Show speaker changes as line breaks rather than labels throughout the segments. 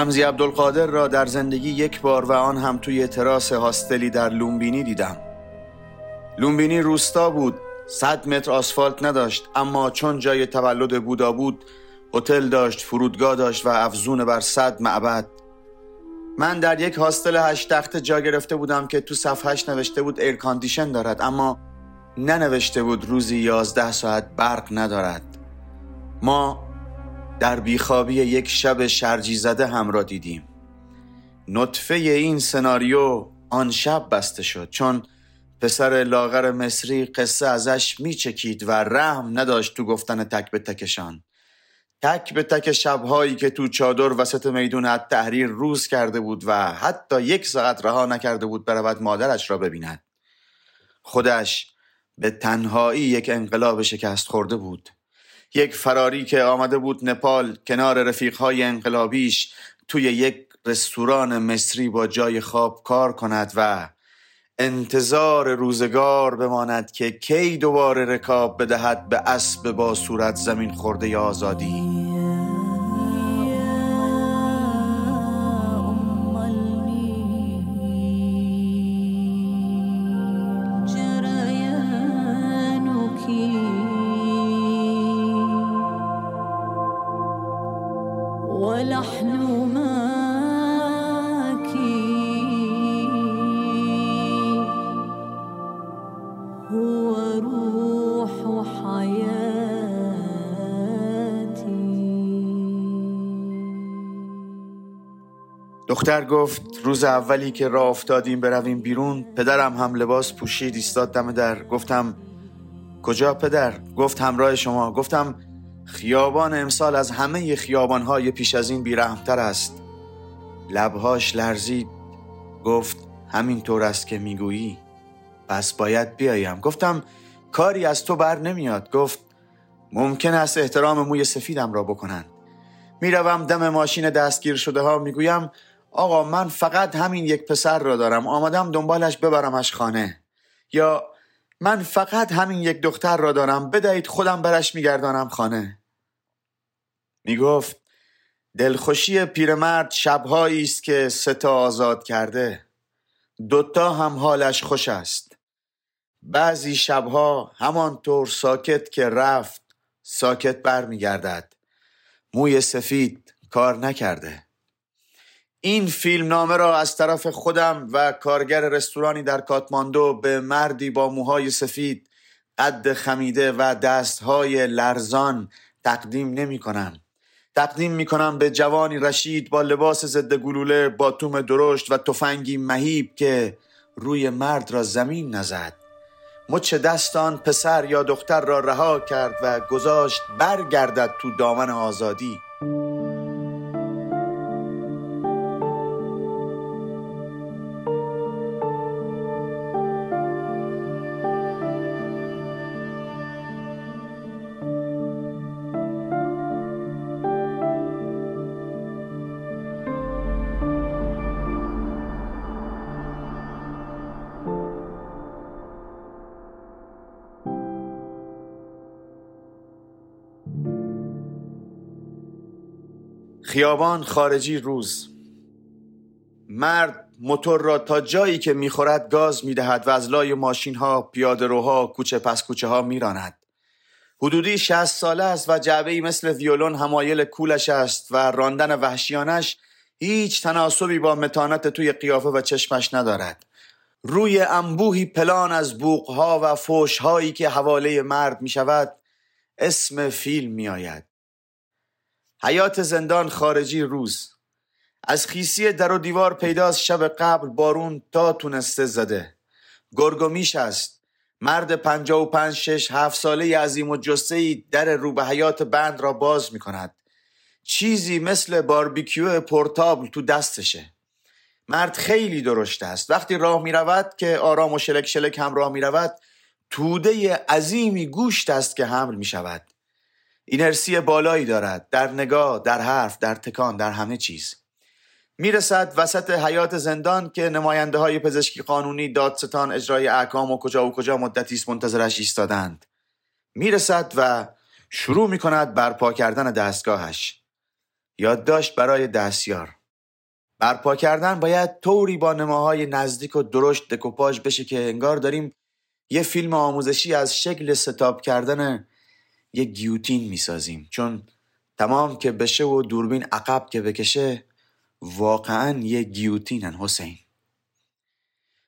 رمزی عبدالقادر را در زندگی یک بار و آن هم توی تراس hostel ی در لومبینی دیدم. لومبینی روستا بود صد متر آسفالت نداشت اما چون جای تولد بودا بود هتل داشت فرودگاه داشت و افزون بر صد معبد. من در یک hostel هشت تخته جا گرفته بودم که تو صفحش نوشته بود air condition دارد اما ننوشته بود روزی یازده ساعت برق ندارد. ما در بیخوابی یک شب شرجی زده هم را دیدیم. نطفه این سناریو آن شب بسته شد چون پسر لاغر مصری قصه ازش میچکید و رحم نداشت تو گفتن تک به تکشان تک به تک شبهایی که تو چادر وسط میدون تحریر روز کرده بود و حتی یک ساعت رها نکرده بود برود مادرش را ببیند. خودش به تنهایی یک انقلاب شکست خورده بود. یک فراری که آمده بود نپال کنار رفیقهای انقلابیش توی یک رستوران مصری با جای خواب کار کند و انتظار روزگار بماند که کی دوباره رکاب بدهد به اسب با صورت زمین خورده آزادی. دختر گفت روز اولی که راه افتادیم برویم بیرون پدرم هم لباس پوشید ایستاد دم در گفتم کجا پدر؟ گفت همراه شما. گفتم خیابان امسال از همه خیابانهای پیش از این بیرحمتر است. لبهاش لرزید. گفت همینطور است که می‌گویی. پس باید بیایم. گفتم کاری از تو بر نمیاد. گفت ممکن است احترام موی سفیدم را بکنند. می‌روم دم ماشین دستگیر شده ها می‌گویم آقا من فقط همین یک پسر را دارم. آمدم دنبالش ببرمش خانه. یا من فقط همین یک دختر را دارم. بدهید خودم برش میگردانم خانه. می‌گفت دلخوشی پیرمرد شبهایی است که ستا آزاد کرده. دوتا هم حالش خوش است. بعضی شبها همانطور ساکت که رفت ساکت برمیگردد. موی سفید کار نکرده. این فیلم نامه را از طرف خودم و کارگر رستورانی در کاتماندو به مردی با موهای سفید قد خمیده و دستهای لرزان تقدیم نمی کنم. تقدیم می کنم به جوانی رشید با لباس ضد گلوله با توم درشت و تفنگی مهیب که روی مرد را زمین نزد مچ دستان پسر یا دختر را رها کرد و گذاشت برگردد تو دامن آزادی خیابان خارجی روز. مرد موتور را تا جایی که می‌خورد گاز می‌دهد و از لای ماشین ها پیاده روها کوچه پس کوچه ها میراند. حدودی 60 ساله است و جعبه مثل ویولون همایل کولش است و راندن وحشیانش هیچ تناسبی با متانت توی قیافه و چشمش ندارد. روی انبوهی پلان از بوقها و فوشهایی که حواله مرد می شود اسم فیلم می آید حیات زندان خارجی روز. از خیسی در و دیوار پیداست شب قبل بارون تا تونسته زده. گرگومیش است. مرد پنجا و پنج شش هفت ساله عظیم و جسه در رو به حیات بند را باز می کند چیزی مثل باربیکیو پورتابل تو دستشه. مرد خیلی درشت است. وقتی راه می رود که آرام و شلک شلک هم راه می رود توده عظیمی گوشت است که حمل می شود اینرسی بالایی دارد. در نگاه در حرف در تکان در همه چیز. می‌رسد وسط حیات زندان که نماینده های پزشکی قانونی دادستان اجرای احکام و کجا و کجا مدتی است منتظرش ایستادند. می‌رسد و شروع می کند برپا کردن دستگاهش. یادداشت برای دستیار. برپا کردن باید طوری با نماهای نزدیک و درشت دکوپاژ بشه که انگار داریم یه فیلم آموزشی از شکل setup کردن یه گیوتین می‌سازیم. چون تمام که بشه و دوربین عقب که بکشه واقعا یه گیوتینن حسین.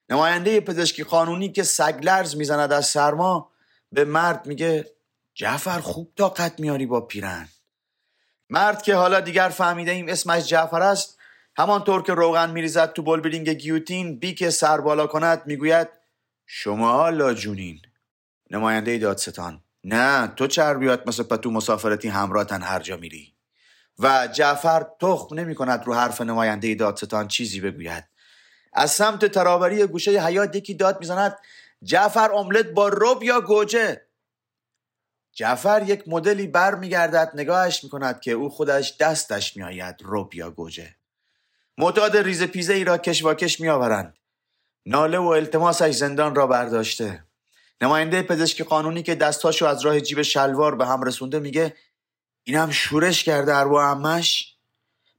نماینده پزشکی قانونی که سگ‌لرز می‌زند از سرما به مرد میگه جعفر خوب طاقت میاری با پیرن. مرد که حالا دیگر فهمیده ایم اسمش جعفر است همانطور که روغن میریزد تو بلبرینگ گیوتین بی که سر بالا کند می‌گوید شما لاجونین. نماینده دادستان. نه تو چربیات مثل پتو مسافرتی همراهتن هر جا میری؟ و جعفر تخم نمی کند رو حرف نماینده دادستان چیزی بگوید. از سمت ترابری گوشه حیات یکی داد می‌زند جعفر املت با رب یا گوجه؟ جعفر یک مدلی بر میگردد نگاهش می‌کند که او خودش دستش میآید رب یا گوجه. معتاد ریز پیزه ای را کش و کش میآورند. ناله و التماسش زندان را برداشته. نماینده پزشکی قانونی که دستاشو از راه جیب شلوار به هم رسونده میگه اینم شورش کرده اروا امش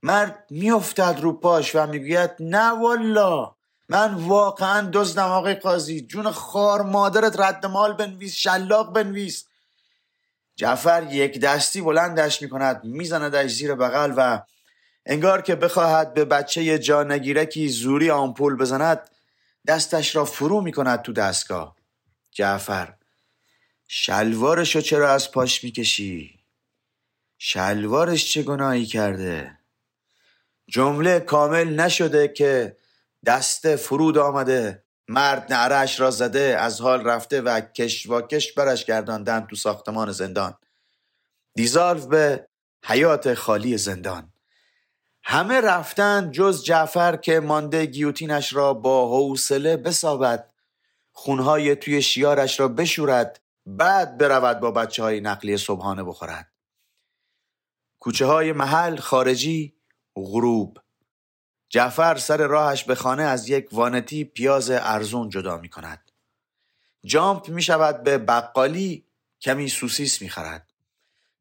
مرد میافتد رو پاش و می‌گوید نه والا من واقعا دزدم آقای قاضی. جون خار مادرت رد مال بنویس شلاق بنویس. جعفر یک دستی بلندش می‌کند میزندش زیر بغل و انگار که بخواهد به بچه جانگیرکی زوری آمپول بزند دستش را فرو می‌کند تو دستگاه. جعفر شلوارشو چرا از پاش می‌کشی؟ شلوارش چه گناهی کرده؟ جمله کامل نشده که دست فرود آمده مرد نعرش را زده از حال رفته و کش و کش برش گرداندن تو ساختمان زندان دیزالف به حیات خالی زندان همه رفتن جز جعفر که مانده گیوتینش را با حوصله بسابد خونهای توی شیارش را بشورد بعد برود با بچه های نقلی صبحانه بخورد کوچه های محل خارجی غروب جعفر سر راهش به خانه از یک وانتی پیاز ارزون جدا می کند. جامپ می شود به بقالی کمی سوسیس می خرد.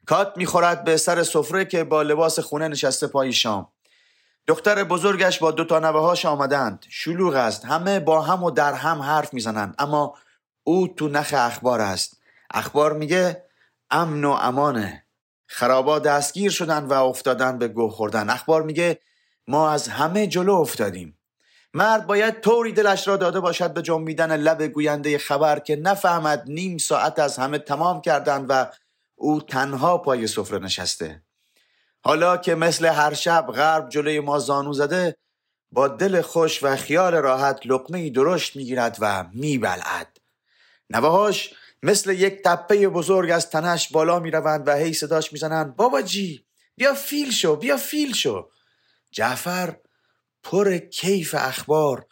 کات می خورد به سر سفره که با لباس خونه نشسته پای شام. دختر بزرگش با دو تا نوهاش آمدند. شلوغ است. همه با هم و در هم حرف می‌زنند. اما او تو نخ اخبار است. اخبار میگه امن و امانه. خرابا دستگیر شدن و افتادن به گوه خوردن. اخبار میگه ما از همه جلو افتادیم مرد باید طوری دلش را داده باشد به جنبیدن لب گوینده خبر که نفهمد نیم ساعت از همه تمام کردند و او تنها پای سفره نشسته حالا که مثل هر شب غرب جلوی ما زانو زده با دل خوش و خیال راحت لقمه درشت می‌گیرد و میبلعد. نوهاش مثل یک تپه بزرگ از تنش بالا می‌روند و هی صداش می‌زنند بابا جی بیا فیل شو بیا فیل شو. جعفر پر کیف اخبار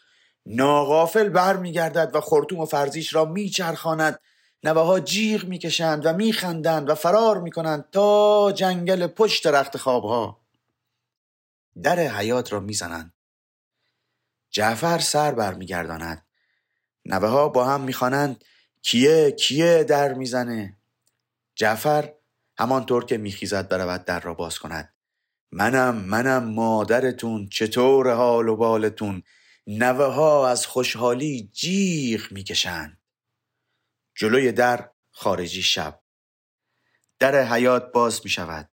ناغافل برمیگردد و خورتوم و فرزیش را میچرخاند نوه ها جیغ می‌کشند و میخندند و فرار می‌کنند تا جنگل پشت رخت خوابها. در حیات را می‌زنند. جعفر سر برمیگرداند. نوه ها با هم می‌خوانند. کیه کیه در می‌زنه؟ جعفر همانطور که میخیزد برود در را باز کند. منم منم مادرتون چطور حال و بالتون؟ نوه ها از خوشحالی جیغ می‌کشند. جلوی در خارجی شب. در حیات باز می شود.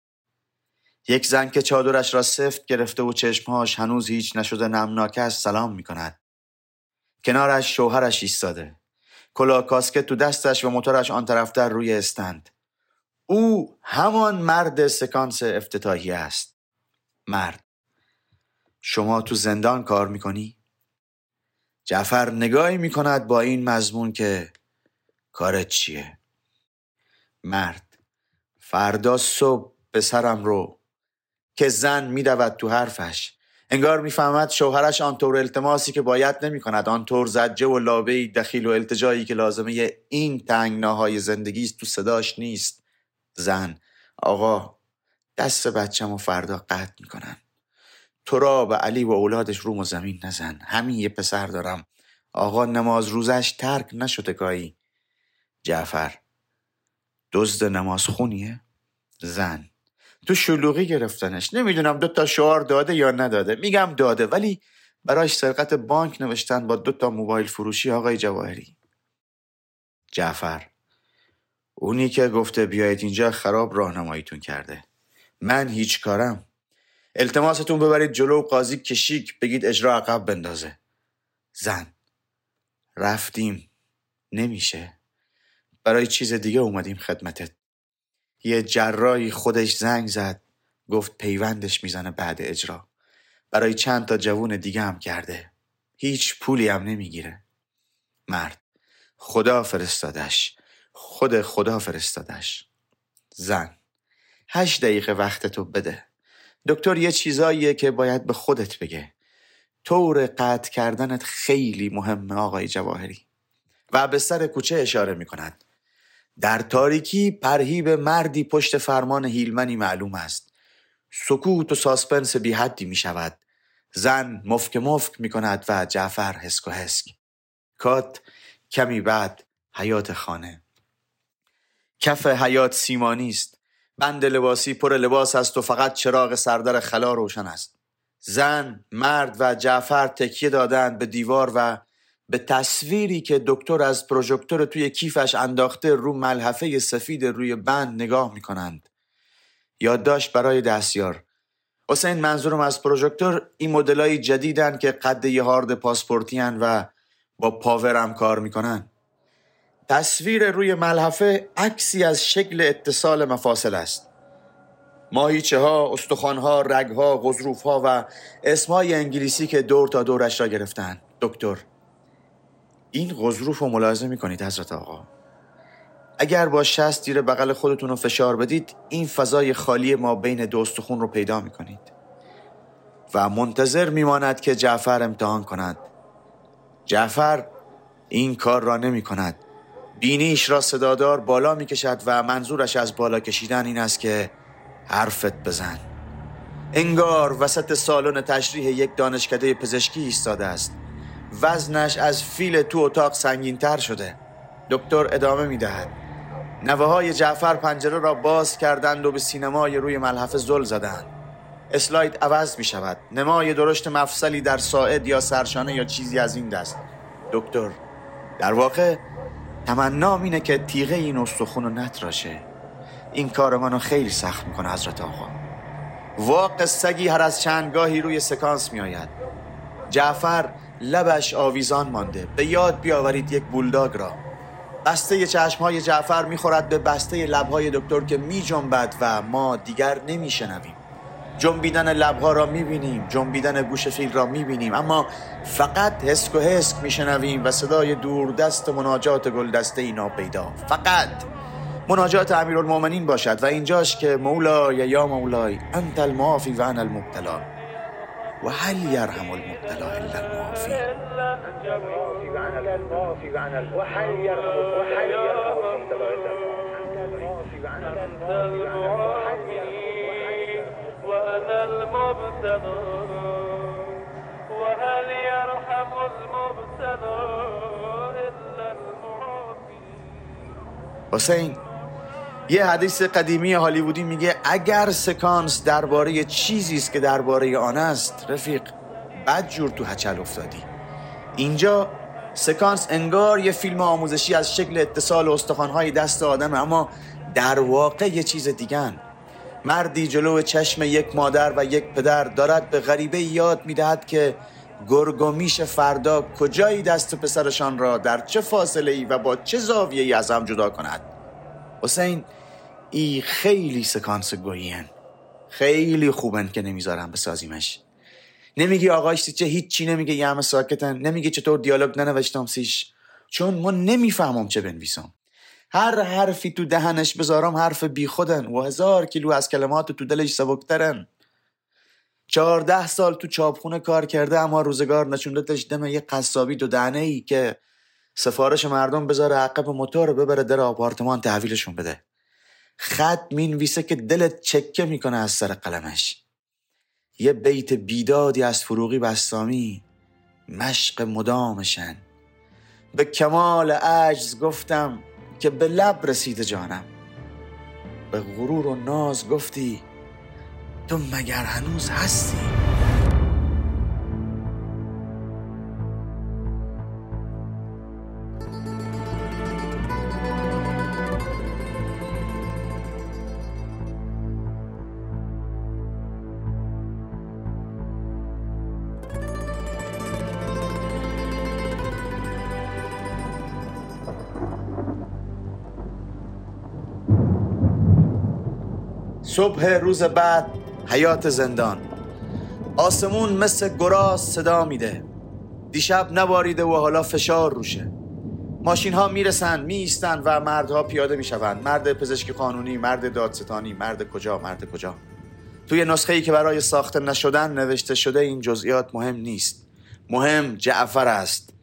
یک زن که چادرش را سفت گرفته و چشمهاش هنوز هیچ نشده نمناک است سلام می کند. کنارش شوهرش ایستاده. کلا کاسکت تو دستش و موتورش آن طرفتر روی استند. او همان مرد سکانس افتتاحی است. مرد. شما تو زندان کار می‌کنی؟ جعفر نگاهی می‌کند با این مضمون که کارت چیه؟ مرد. فردا صبح به رو که زن میدود تو حرفش. انگار می‌فهمد شوهرش آنطور التماسی که باید نمی کند آنطور زجه و لابه دخیل و التجایی که لازمه این تنگناهای زندگی تو صداش نیست. زن آقا دست بچم و فردا قطع می‌کنن. تو را به علی و اولادش روم و زمین نزن. همین یه پسر دارم. آقا نماز روزش ترک نشده گاهی. جعفر. دزد نماز خونیه؟ زن. تو شلوغی گرفتنش. نمی‌دونم دو تا شعار داده یا نداده. میگم داده ولی برایش سرقت بانک نوشتن با دو تا موبایل فروشی آقای جواهری. جعفر. اونی که گفته بیاید اینجا خراب راهنماییتون کرده. من هیچ کارم. التماستون ببرید جلو قاضی کشیک بگید اجرا عقب بندازه. زن. رفتیم. نمیشه. برای چیز دیگه اومدیم خدمتت یه جرایی خودش زنگ زد گفت پیوندش می‌زنه بعد اجرا. برای چند تا جوون دیگه هم کرده. هیچ پولی هم نمی‌گیره. مرد. خدا فرستادش. خود خدا فرستادش. زن. هشت دقیقه وقتتو بده. دکتر یه چیزاییه که باید به خودت بگه. طور قطع کردنت خیلی مهمه آقای جواهری. و به سر کوچه اشاره می کند در تاریکی پرهیب مردی پشت فرمان هیلمنی معلوم است. سکوت و suspense بی حدی می شود. زن مفک مفک می کند و جعفر هسک و هسک cut کمی بعد حیاط خانه. کف حیاط سیمانی است. بند لباسی پر لباس است و فقط چراغ سردر خلا روشن است. زن، مرد و جعفر تکیه دادند به دیوار و به تصویری که دکتر از پروژکتور توی کیفش انداخته رو ملحفه سفید روی بند نگاه می کنند. یادداشت برای دستیار. حسین منظورم از پروژکتور این مدلای جدیدن که قد یه هارد پاسپورتی و با پاورم کار می‌کنن. تصویر روی ملحفه عکسی از شکل اتصال مفاصل است. ماهیچه ها، استخوان ها، رگ ها، غضروف ها و اسمای انگلیسی که دور تا دورش را گرفتن دکتر این غضروف رو ملاحظه می‌کنید حضرت آقا؟ اگر با شست دیر بغل خودتون رو فشار بدید این فضای خالی ما بین دو استخون رو پیدا می‌کنید. و منتظر میماند که جعفر امتحان کند. جعفر این کار را نمی کند بینیش را صدادار بالا می کشد و منظورش از بالا کشیدن این است که حرفت بزن. انگار وسط سالن تشریح یک دانشکده پزشکی ایستاده است. وزنش از فیل تو اتاق تر شده. دکتر ادامه می دهد نوه های جعفر پنجره را باز کردند و به سینمای روی ملحفه زل زدند. اسلاید عوض می شود نمای درشت مفصلی در ساعد یا سرشانه یا چیزی از این دست. دکتر در واقع تمنام اینه که تیغه این استخون رو نتراشه. این کار منو خیلی سخت می‌کنه حضرت آقا. واقع سگی هر از چندگاهی روی سکانس میآید. جعفر لبش آویزان مانده. به یاد بیاورید یک بولداگ را. بسته چشم های جعفر می‌خورد به بسته لبهای دکتر که می جنبد و ما دیگر نمیشنویم. جنبیدن لبها را می‌بینیم جنبیدن گوش فیل را می‌بینیم اما فقط هسک و هسک میشنویم و صدای دوردست مناجات گلدسته ای ناپیدا فقط. مناجات امیرالمومنین باشد و اینجاش که مولای یا مولای انت المعافی و انا المبتلا. وهل يرحم المبتلى إلا المعافي؟ المبتلى المعافي؟ المبتلى المبتلى المعافي؟ حسين یه حدیث قدیمی هالیوودی میگه اگر سکانس درباره چیزی است که درباره آن است رفیق بد جور تو هچل افتادی. اینجا سکانس انگار یه فیلم آموزشی از شکل اتصال استخوانهای دست آدم اما در واقع یه چیز دیگن مردی جلو چشم یک مادر و یک پدر دارد به غریبه یاد می‌دهد که گرگومیش فردا کجایی دست پسرشان را در چه فاصله ای و با چه زاویه ای از هم جدا کند. حسین ای خیلی سکانس گویین خیلی خوبن که نمی‌ذارم بسازیمش. نمیگی آقایش چه هیچی نمیگه یه همه ساکتن. نمیگه چطور دیالوگ ننوشتم سیش. چون ما نمی‌فهمم چه بنویسم. هر حرفی تو دهنش بذارم حرف بی خودن و هزار کیلو از کلمات تو دلش سبکترن. چهارده سال تو چاپخونه کار کرده اما روزگار نشوندتش دم یه قصابی دو دهنه ای که سفارش مردم بذاره عقب موتور ببره در آپارتمان تحویلشون بده. خط می‌نویسه که دلت چکه می‌کنه از سر قلمش. یه بیت بیدادی از فروغی بستامی مشق مدامشن. به کمال عجز گفتم که به لب رسید جانم. به غرور و ناز گفتی تو مگر هنوز هستی؟ صبح روز بعد حیات زندان. آسمون مثل گراز صدا میده. دیشب نواریده و حالا فشار روشه. ماشین ها می‌رسن میستن و مردها پیاده می‌شوند. مرد پزشکی قانونی مرد دادستانی مرد کجا مرد کجا. توی نسخه ای که برای ساخته نشدن نوشته شده این جزئیات مهم نیست. مهم جعفر است.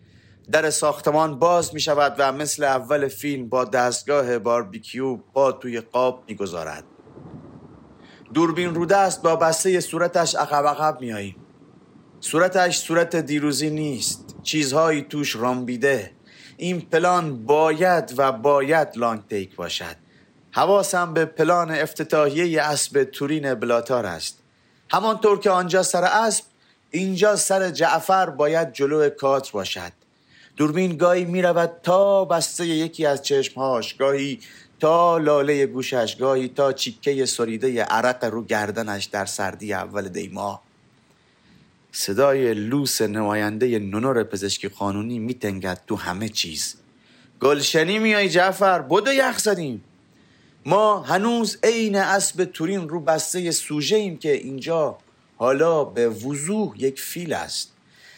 در ساختمان باز می شود و مثل اول فیلم با دستگاه باربیکیو با توی قاب می‌گذارد. دوربین روده است با بسته صورتش عقب عقب میاییم صورتش صورت دیروزی نیست چیزهایی توش رامبیده. این پلان باید و باید لانگ تیک باشد. حواسم به پلان افتتاحیه اسب تورین بلاتار است. همانطور که آنجا سر اسب اینجا سر جعفر باید جلو کات باشد. دوربین گاهی می رود تا بسته یکی از چشمهاش گاهی تا لاله گوشش گاهی تا چیکه سریده عرق رو گردنش در سردی اول دیما. صدای لوس نماینده نونور پزشکی قانونی میتنگد تو همه چیز. گلشنی میای جعفر بدو یخ زدیم. ما هنوز عین اسب تورین رو بسته سوژه ایم که اینجا حالا به وضوح یک فیل است.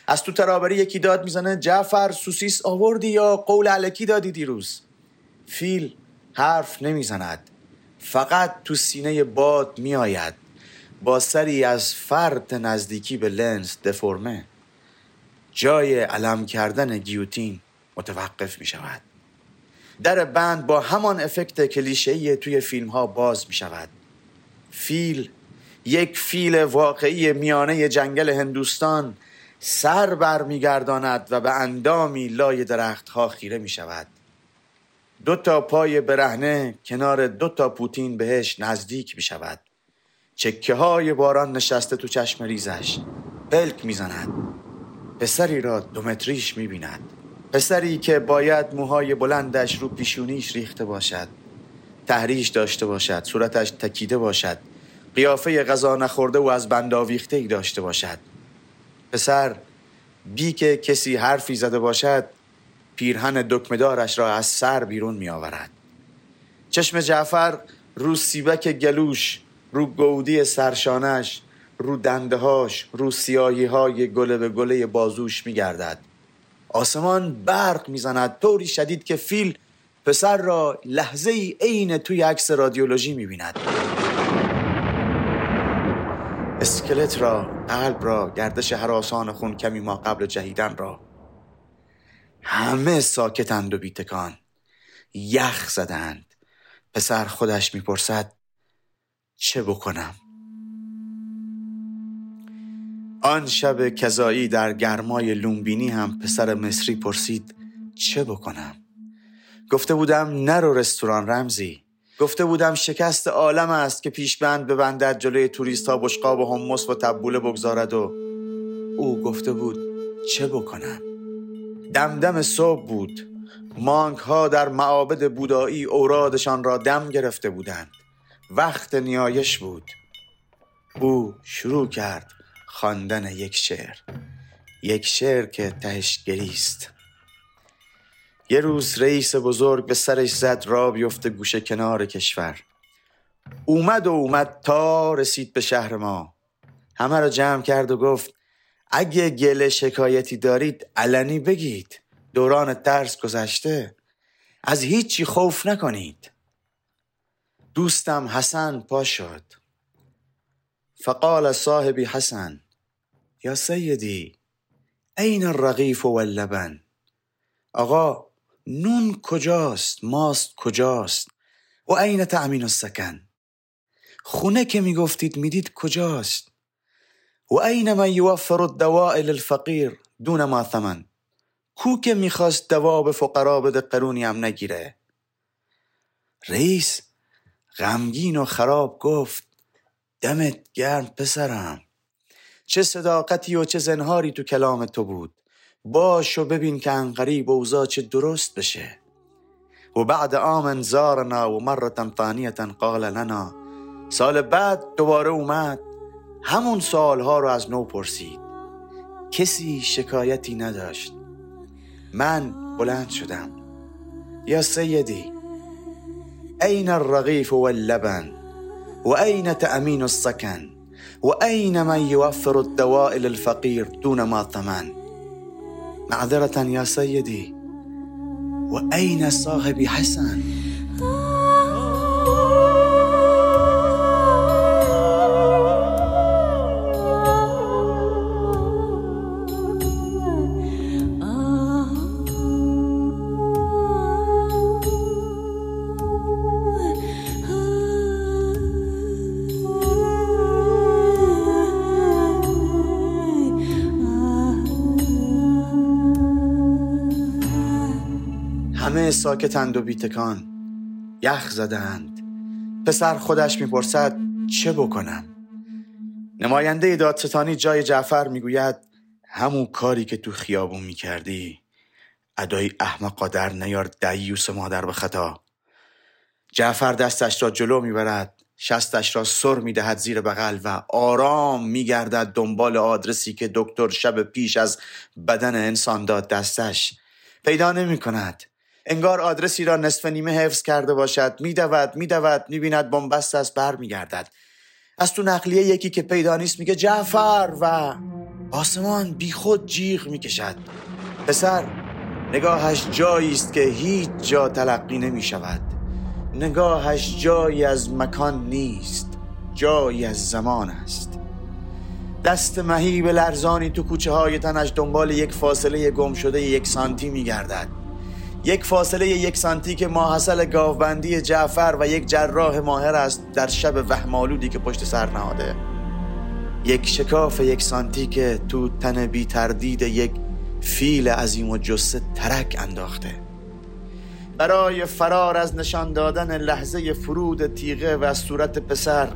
از تو ترابری یکی داد می‌زنه جعفر سوسیس آوردی یا قول علکی دادی دیروز؟ فیل حرف نمی‌زند. فقط تو سینه باد میآید. با سری از فرد نزدیکی به لنز دفرمه. جای علم کردن گیوتین متوقف می شود در بند با همان افکت کلیشه‌ای توی فیلم ها باز می شود فیل یک فیل واقعی میانه جنگل هندوستان سر برمیگرداند و به اندامی لای درختها خیره می شود دو تا پای برهنه کنار دو تا پوتین بهش نزدیک می شود چکه های باران نشسته تو چشم ریزش. پلک می‌زند. پسری را دومتریش می بیند پسری که باید موهای بلندش رو پیشونیش ریخته باشد. تحریش داشته باشد. صورتش تکیده باشد. قیافه غذا نخورده و از بند آویخته ای داشته باشد. پسر بی که کسی حرفی زده باشد پیرهن دکمدارش را از سر بیرون می آورد چشم جعفر رو سیبک گلوش رو گودی سرشانش رو دندهاش رو سیاهی های گله به گله بازوش می گردد آسمان برق می‌زند طوری شدید که فیل پسر را لحظه ای عین توی عکس رادیولوژی می بیند اسکلت را قلب را گردش حراسان خون کمی ما قبل جهیدن را همه ساکتند و بیتکان. یخ زدند. پسر خودش می‌پرسد چه بکنم؟ آن شب کذایی در گرمای لومبینی هم پسر مصری پرسید چه بکنم؟ گفته بودم نرو رستوران رمزی. گفته بودم شکست عالم است که پیشبند ببندد جلوی توریست ها بشقاب و همس و تبوله بگذارد و او گفته بود چه بکنم؟ دمدم صبح بود. مانک ها در معابد بودایی اورادشان را دم گرفته بودند. وقت نیایش بود. او شروع کرد خواندن یک شعر. یک شعر که تهش گریست. یه روز رئیس بزرگ به سرش زد را بیفته گوشه کنار کشور. اومد و اومد تا رسید به شهر ما. همه را جمع کرد و گفت اگه گله شکایتی دارید علنی بگید. دوران ترس گذشته. از هیچی خوف نکنید. دوستم حسن پا شد. فقال صاحبی حسن یا سیدی این الرغیف واللبن. آقا نون کجاست؟ ماست کجاست؟ و عین تأمین السکن. خونه که می‌گفتید می‌دید کجاست؟ و عین من یوفر الدواء للفقیر دون ما ثمن؟ کو که می‌خواست دوا به فقرا بده قرونی هم نگیره. رئیس غمگین و خراب گفت دمت گرم پسرم چه صداقتی و چه زنهاری تو کلام تو بود. باش و ببین که انقریب اوضاع چه درست بشه. و بعد آمن زارنا و مرتا ثانیه قال لنا سال بعد دوباره اومد. همون سالها رو از نو پرسید. کسی شکایتی نداشت. من بلند شدم. یا سیدی أين الرغيف واللبن وأين تأمين السكن وأين من يوفر الدواء للفقير دون ما ثمن. معذرة يا سيدي وأين صاحبي حسن؟ ساکتند و بیتکان. یخ زدند. پسر خودش می‌پرسد چه بکنم؟ نماینده دادستانی جای جعفر می‌گوید همون کاری که تو خیابون می‌کردی. ادای احمقا در نیار دیوس مادر به خطا. جعفر دستش را جلو می‌برد. شستش را سر می‌دهد زیر بغل و آرام میگردد دنبال آدرسی که دکتر شب پیش از بدن انسان داد دستش. پیدا نمی کند انگار آدرسی را نصف نیمه حفظ کرده باشد. میدود میدود می‌بیند بنبست است بر میگردد. از تو نقلیه یکی که پیدا نیست میگه جعفر و آسمان بیخود جیغ می‌کشد. پسر نگاهش جایی است که هیچ جا تلقی نمی شود نگاهش جایی از مکان نیست جایی از زمان است. دست مهیب لرزانی تو کوچه های تنش دنبال یک فاصله گم شده یک سانتی می گردد یک فاصله یک سانتی که ماحصل گاوبندی جعفر و یک جراح ماهر است در شب وهمالودی که پشت سر نهاده. یک شکاف یک سانتی که تو تن بی تردید یک فیل عظیم و جسه ترک انداخته. برای فرار از نشان دادن لحظه فرود تیغه و صورت پسر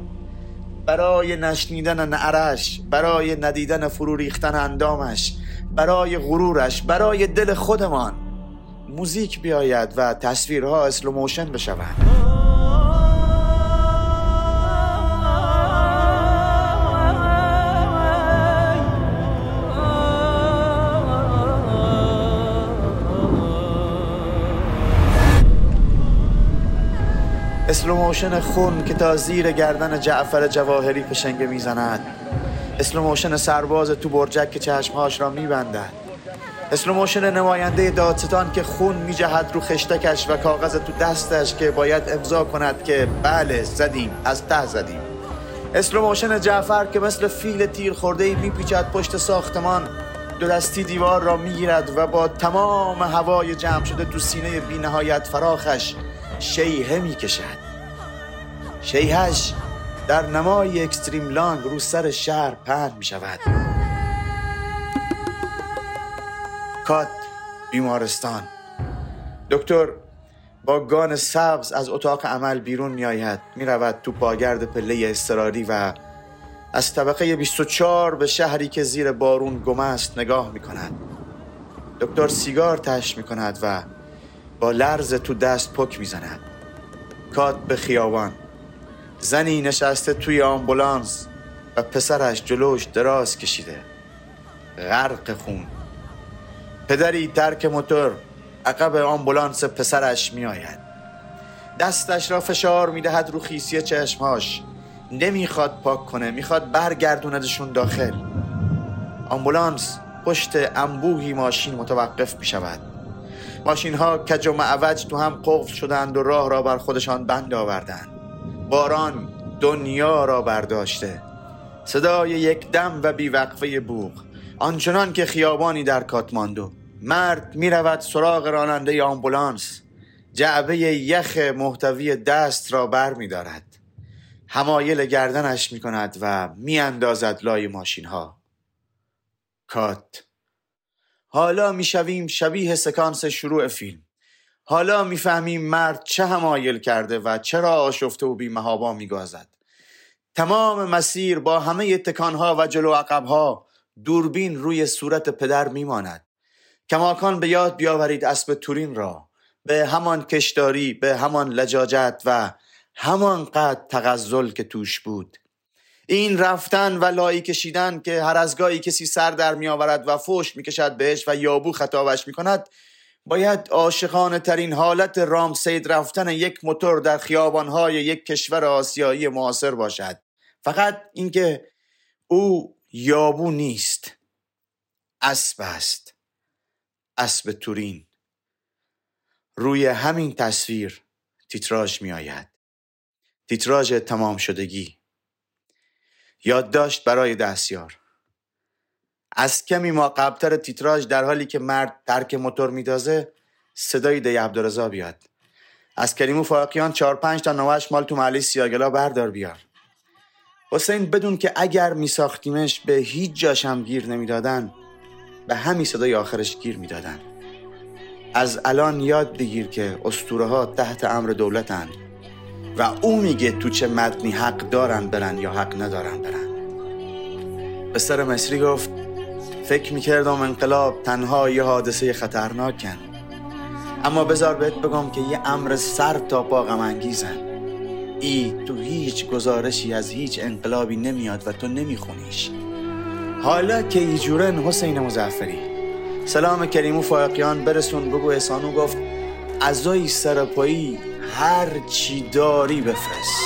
برای نشنیدن نعرش برای ندیدن فرو ریختن اندامش برای غرورش برای دل خودمان موزیک بیاید و تصویرها slow motion بشوند. slow motion خون که تا زیر گردن جعفر جواهری پشنگه می‌زند. slow motion سرباز تو برجک که چشمهاش را میبندد. slow motion نماینده دادستان که خون میجهد رو خشتکش و کاغذ تو دستش که باید امضا کند که بله زدیم از ته زدیم. slow motion جعفر که مثل فیل تیر خورده میپیچد پشت ساختمان دو دستی دیوار را می‌گیرد و با تمام هوای جمع شده تو سینه بینهایت فراخش شیهه می‌کشد. شیهش در نمای اکستریم لانگ رو سر شهر پهن می کات بیمارستان. دکتر با گان سبز از اتاق عمل بیرون می آید می رود تو پاگرد پله استراری و از طبقه 24 به شهری که زیر بارون گم است نگاه می کند دکتر سیگار تش می کند و با لرز تو دست پک می زند کات به خیابان. زنی نشسته توی آمبولانس و پسرش جلوش دراز کشیده. غرق خون. پدری ترک موتور عقب آمبولانس پسرش میآید. دستش را فشار می‌دهد رو خیسی چشمهاش. نمی‌خواد پاک کنه می‌خواد برگردوندشون داخل. آمبولانس پشت انبوهی ماشین متوقف می شود ماشین ها کج و معوج تو هم قفل شدند و راه را بر خودشان بند آوردند. باران دنیا را برداشته. صدای یک دم و بیوقفه بوغ آنچنان که خیابانی در کاتماندو. مرد می رود سراغ راننده آمبولانس. جعبه یخ محتوی دست را بر می دارد همایل گردنش می کند و می اندازد لای ماشین ها کات. حالا می شویم شبیه سکانس شروع فیلم. حالا می‌فهمیم مرد چه همایل کرده و چرا آشفته و بیمهابا میگازد. تمام مسیر با همه تکانها و جلو عقبها. دوربین روی صورت پدر میماند. کماکان به یاد بیاورید اسب تورین را. به همان کشداری به همان لجاجت و همان قد تغزل که توش بود. این رفتن و لایی کشیدن که هر از گاهی کسی سر در می آورد و فوش می کشد بهش و یابو خطابش می کند باید عاشقانه ترین حالت رام سید رفتن یک موتور در خیابانهای یک کشور آسیایی معاصر باشد. فقط اینکه او یابو نیست. اسب است. اسب تورین. روی همین تصویر تیتراژ می آید تیتراژ تمام شدگی. یادداشت برای دستیار. از کمی ما قبلتر تیتراژ در حالی که مرد ترک موتور میدازه صدای دی عبدالرزا بیاد. از کریمو فاقیان چهار پنج تا نوش مال تو محلی سیاگلا بردار بیار. حسین بدون که اگر میساختیمش به هیچ جاش هم گیر نمی‌دادن به همین صدای آخرش گیر می‌دادن. از الان یاد بگیر که اسطوره ها تحت امر دولتن و او میگه تو چه متنی حق دارن برن یا حق ندارن برن. بستر مصری گفت فکر می‌کردم انقلاب تنها یه حادثه خطرناکن. اما بذار بهت بگم که یه امر سر تا پا انگیزن. ای تو هیچ گزارشی از هیچ انقلابی نمیاد و تو نمیخونیش. حالا که ایجورن حسین مزفری سلام کریمو فایقیان برسون بگو احسانو گفت. ازای سرپایی هر چی داری بفرست.